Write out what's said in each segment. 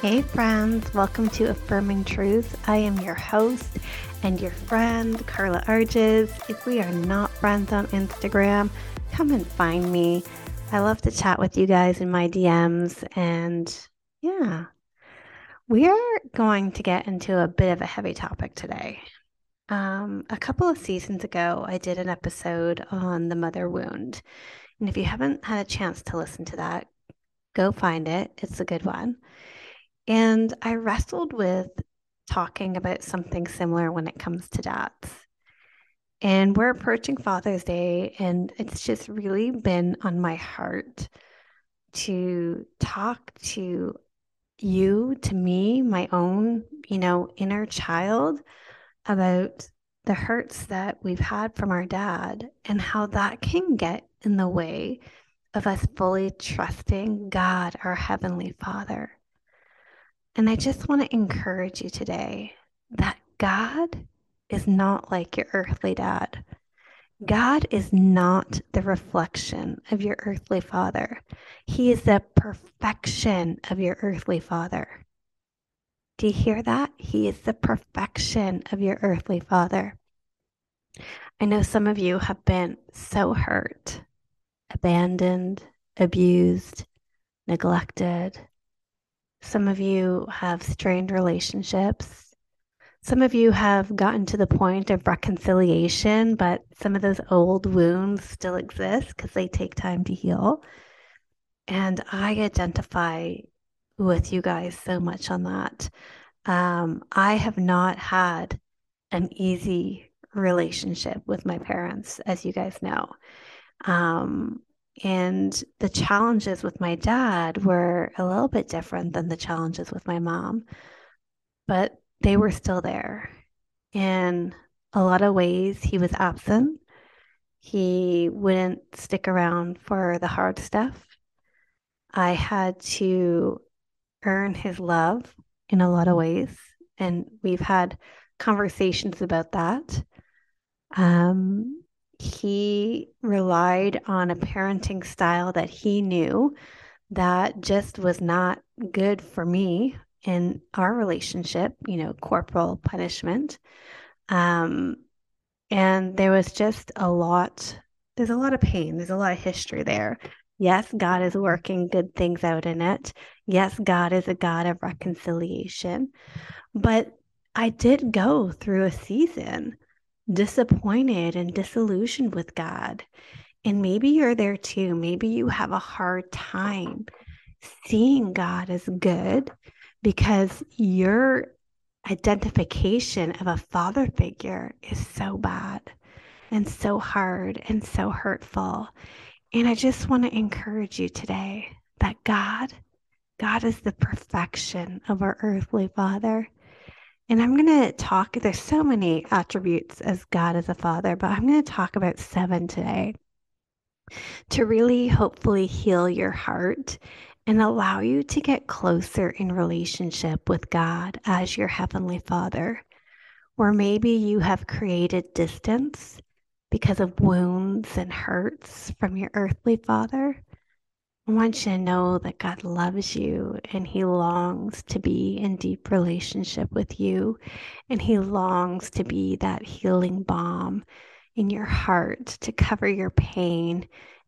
Hey, friends, welcome to Affirming Truth. I am your host and your friend, Carla Arges. If we are not friends on Instagram, come and find me. I love to chat with you guys in my DMs. And yeah, we are going to get into a bit of a heavy topic today. Um, a couple of seasons ago, I did an episode on the mother wound. And if you haven't had a chance to listen to that, go find it. It's a good one. And I wrestled with talking about something similar when it comes to dads. And we're approaching Father's Day, and it's just really been on my heart to talk to you, to me, my own, you know, inner child about the hurts that we've had from our dad and how that can get in the way of us fully trusting God, our Heavenly Father. And I just want to encourage you today that God is not like your earthly dad. God is not the reflection of your earthly father. He is the perfection of your earthly father. Do you hear that? He is the perfection of your earthly father. I know some of you have been so hurt, abandoned, abused, neglected, some of you have strained relationships. Some of you have gotten to the point of reconciliation, but some of those old wounds still exist because they take time to heal. And I identify with you guys so much on that. Um, I have not had an easy relationship with my parents, as you guys know. Um, and the challenges with my dad were a little bit different than the challenges with my mom, but they were still there. In a lot of ways, he was absent. He wouldn't stick around for the hard stuff. I had to earn his love in a lot of ways. And we've had conversations about that. Um, he relied on a parenting style that he knew that just was not good for me in our relationship, you know, corporal punishment. Um, and there was just a lot, there's a lot of pain, there's a lot of history there. Yes, God is working good things out in it. Yes, God is a God of reconciliation. But I did go through a season disappointed and disillusioned with God. And maybe you're there too. Maybe you have a hard time seeing God as good because your identification of a father figure is so bad and so hard and so hurtful. And I just want to encourage you today that God, God is the perfection of our earthly father. And I'm going to talk, there's so many attributes as God as a father, but I'm going to talk about seven today to really hopefully heal your heart and allow you to get closer in relationship with God as your heavenly father. Or maybe you have created distance because of wounds and hurts from your earthly father. I want you to know that God loves you and He longs to be in deep relationship with you. And He longs to be that healing balm in your heart to cover your pain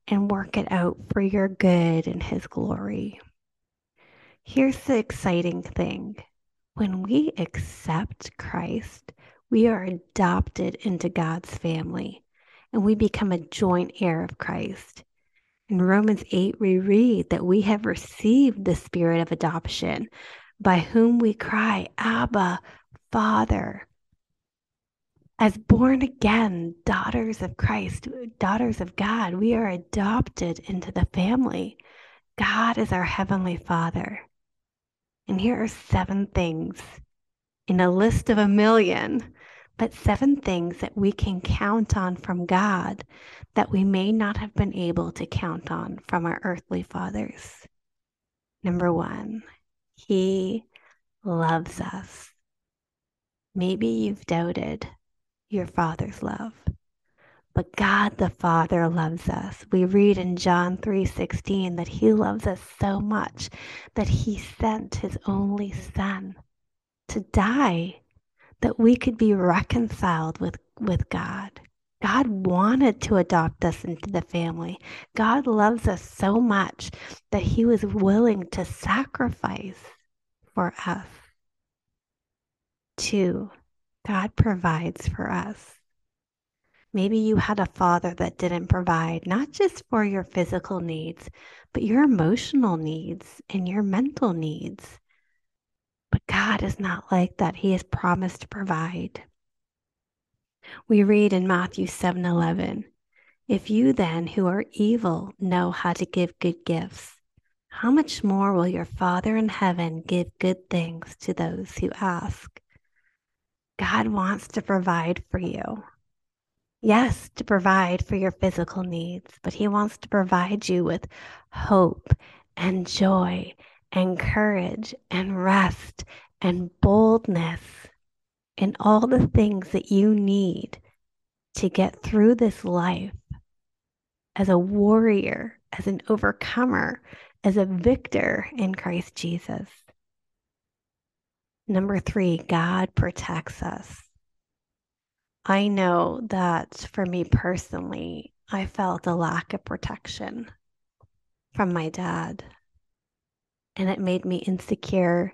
and work it out for your good and His glory. Here's the exciting thing when we accept Christ, we are adopted into God's family and we become a joint heir of Christ. In Romans 8, we read that we have received the spirit of adoption, by whom we cry, Abba, Father. As born again daughters of Christ, daughters of God, we are adopted into the family. God is our heavenly Father. And here are seven things in a list of a million, but seven things that we can count on from God that we may not have been able to count on from our earthly fathers. Number one, He loves us. Maybe you've doubted your Father's love. But God the Father loves us. We read in John 3:16 that he loves us so much that he sent his only son to die that we could be reconciled with, with God. God wanted to adopt us into the family. God loves us so much that he was willing to sacrifice for us. Two, God provides for us. Maybe you had a father that didn't provide, not just for your physical needs, but your emotional needs and your mental needs. God is not like that. He has promised to provide. We read in Matthew 7 11, If you then, who are evil, know how to give good gifts, how much more will your Father in heaven give good things to those who ask? God wants to provide for you. Yes, to provide for your physical needs, but He wants to provide you with hope and joy and courage and rest and boldness and all the things that you need to get through this life as a warrior, as an overcomer, as a victor in Christ Jesus. Number three, God protects us. I know that for me personally, I felt a lack of protection from my dad. And it made me insecure.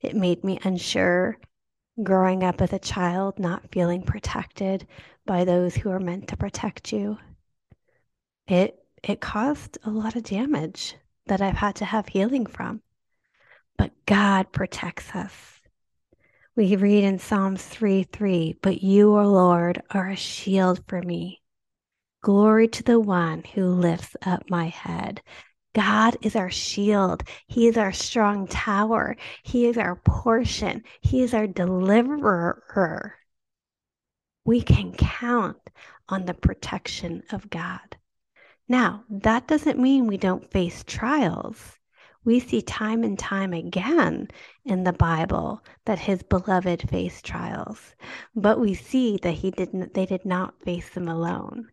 It made me unsure growing up as a child, not feeling protected by those who are meant to protect you. It it caused a lot of damage that I've had to have healing from. But God protects us. We read in Psalms 3 3, but you, O Lord, are a shield for me. Glory to the one who lifts up my head. God is our shield. He is our strong tower. He is our portion. He is our deliverer. We can count on the protection of God. Now, that doesn't mean we don't face trials we see time and time again in the Bible that his beloved faced trials, but we see that he didn't they did not face them alone.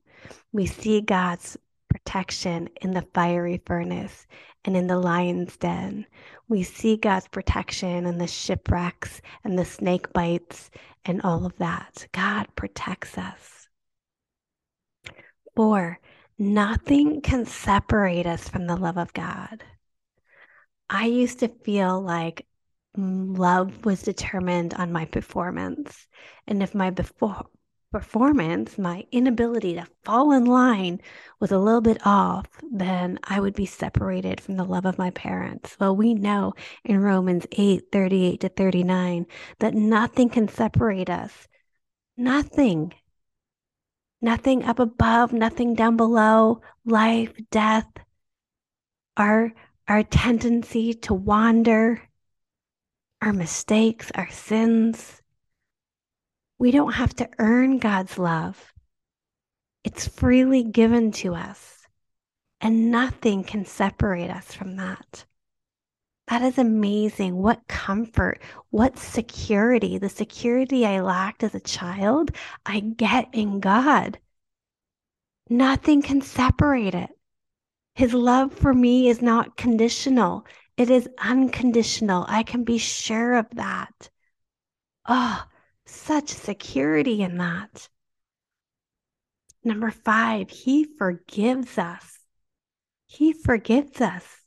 We see God's protection in the fiery furnace and in the lion's den. We see God's protection in the shipwrecks and the snake bites and all of that. God protects us. Four, nothing can separate us from the love of God. I used to feel like love was determined on my performance. And if my before performance, my inability to fall in line was a little bit off, then I would be separated from the love of my parents. Well, we know in Romans 8 38 to 39 that nothing can separate us. Nothing. Nothing up above, nothing down below, life, death. Our our tendency to wander, our mistakes, our sins. We don't have to earn God's love. It's freely given to us, and nothing can separate us from that. That is amazing. What comfort, what security. The security I lacked as a child, I get in God. Nothing can separate it. His love for me is not conditional, it is unconditional. I can be sure of that. Oh, such security in that. Number five, he forgives us. He forgives us.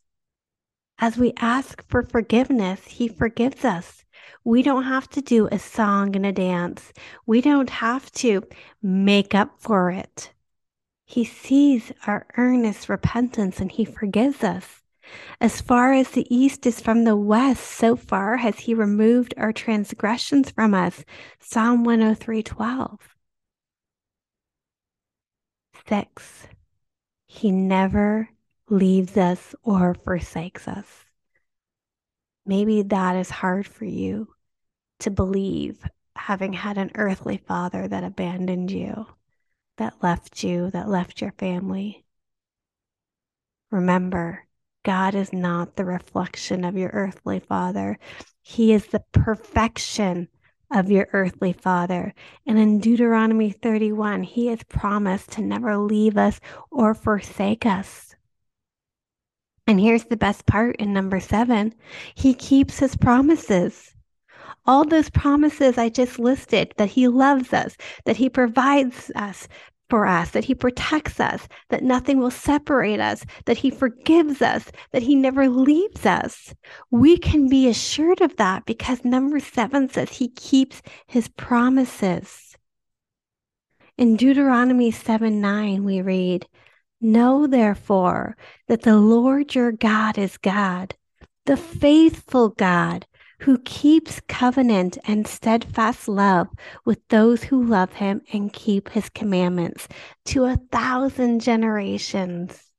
As we ask for forgiveness, he forgives us. We don't have to do a song and a dance. We don't have to make up for it. He sees our earnest repentance and He forgives us. As far as the east is from the west, so far has He removed our transgressions from us. Psalm 103 12. Six, He never leaves us or forsakes us. Maybe that is hard for you to believe, having had an earthly father that abandoned you, that left you, that left your family. Remember, God is not the reflection of your earthly father. He is the perfection of your earthly father. And in Deuteronomy 31, he has promised to never leave us or forsake us. And here's the best part in number seven he keeps his promises. All those promises I just listed that he loves us, that he provides us for us, that he protects us, that nothing will separate us, that he forgives us, that he never leaves us. We can be assured of that because number seven says he keeps his promises. In Deuteronomy 7 9, we read, Know therefore that the Lord your God is God, the faithful God, who keeps covenant and steadfast love with those who love him and keep his commandments to a thousand generations.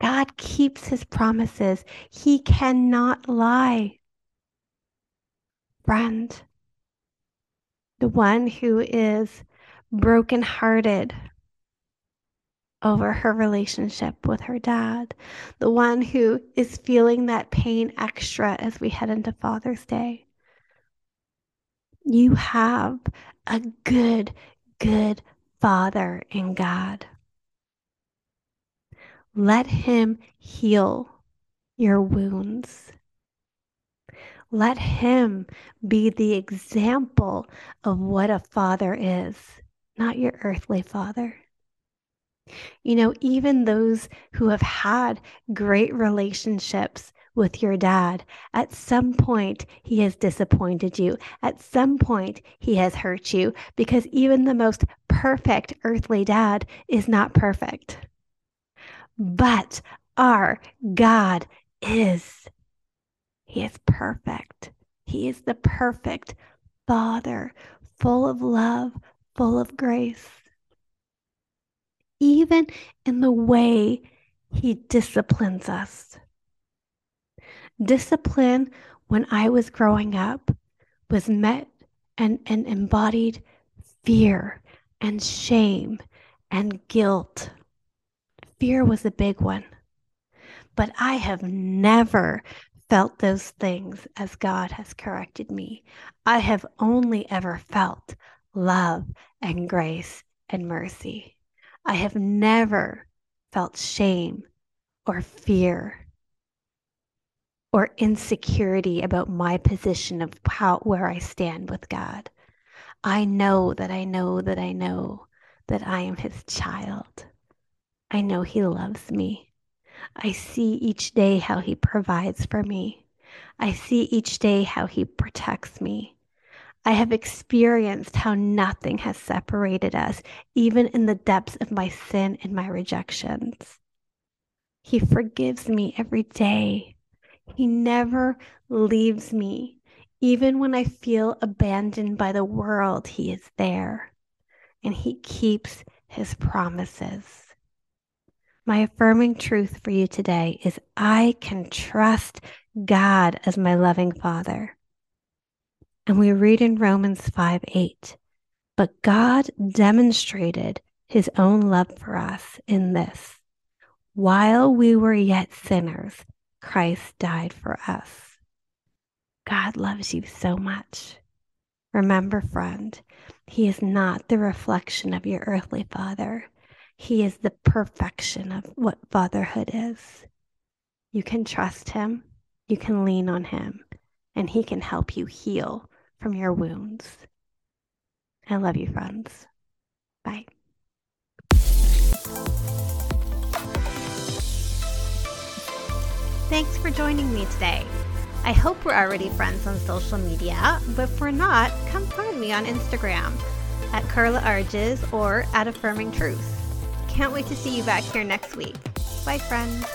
God keeps his promises. He cannot lie. Friend, the one who is brokenhearted over her relationship with her dad, the one who is feeling that pain extra as we head into Father's Day. You have a good, good Father in God. Let Him heal your wounds. Let Him be the example of what a father is, not your earthly father. You know, even those who have had great relationships with your dad, at some point he has disappointed you. At some point he has hurt you because even the most perfect earthly dad is not perfect. But our God is. He is perfect. He is the perfect Father, full of love, full of grace even in the way he disciplines us. Discipline, when I was growing up, was met and, and embodied fear and shame and guilt. Fear was a big one. But I have never felt those things as God has corrected me. I have only ever felt love and grace and mercy. I have never felt shame or fear or insecurity about my position of how where I stand with God. I know that I know that I know that I am his child. I know he loves me. I see each day how he provides for me. I see each day how he protects me. I have experienced how nothing has separated us, even in the depths of my sin and my rejections. He forgives me every day. He never leaves me. Even when I feel abandoned by the world, He is there and He keeps His promises. My affirming truth for you today is I can trust God as my loving Father. And we read in Romans 5 8, but God demonstrated his own love for us in this while we were yet sinners, Christ died for us. God loves you so much. Remember, friend, he is not the reflection of your earthly father. He is the perfection of what fatherhood is. You can trust him, you can lean on him, and he can help you heal from your wounds. I love you, friends. Bye. Thanks for joining me today. I hope we're already friends on social media, but if we're not, come find me on Instagram at Carla Arges or at Affirming Truth. Can't wait to see you back here next week. Bye, friends.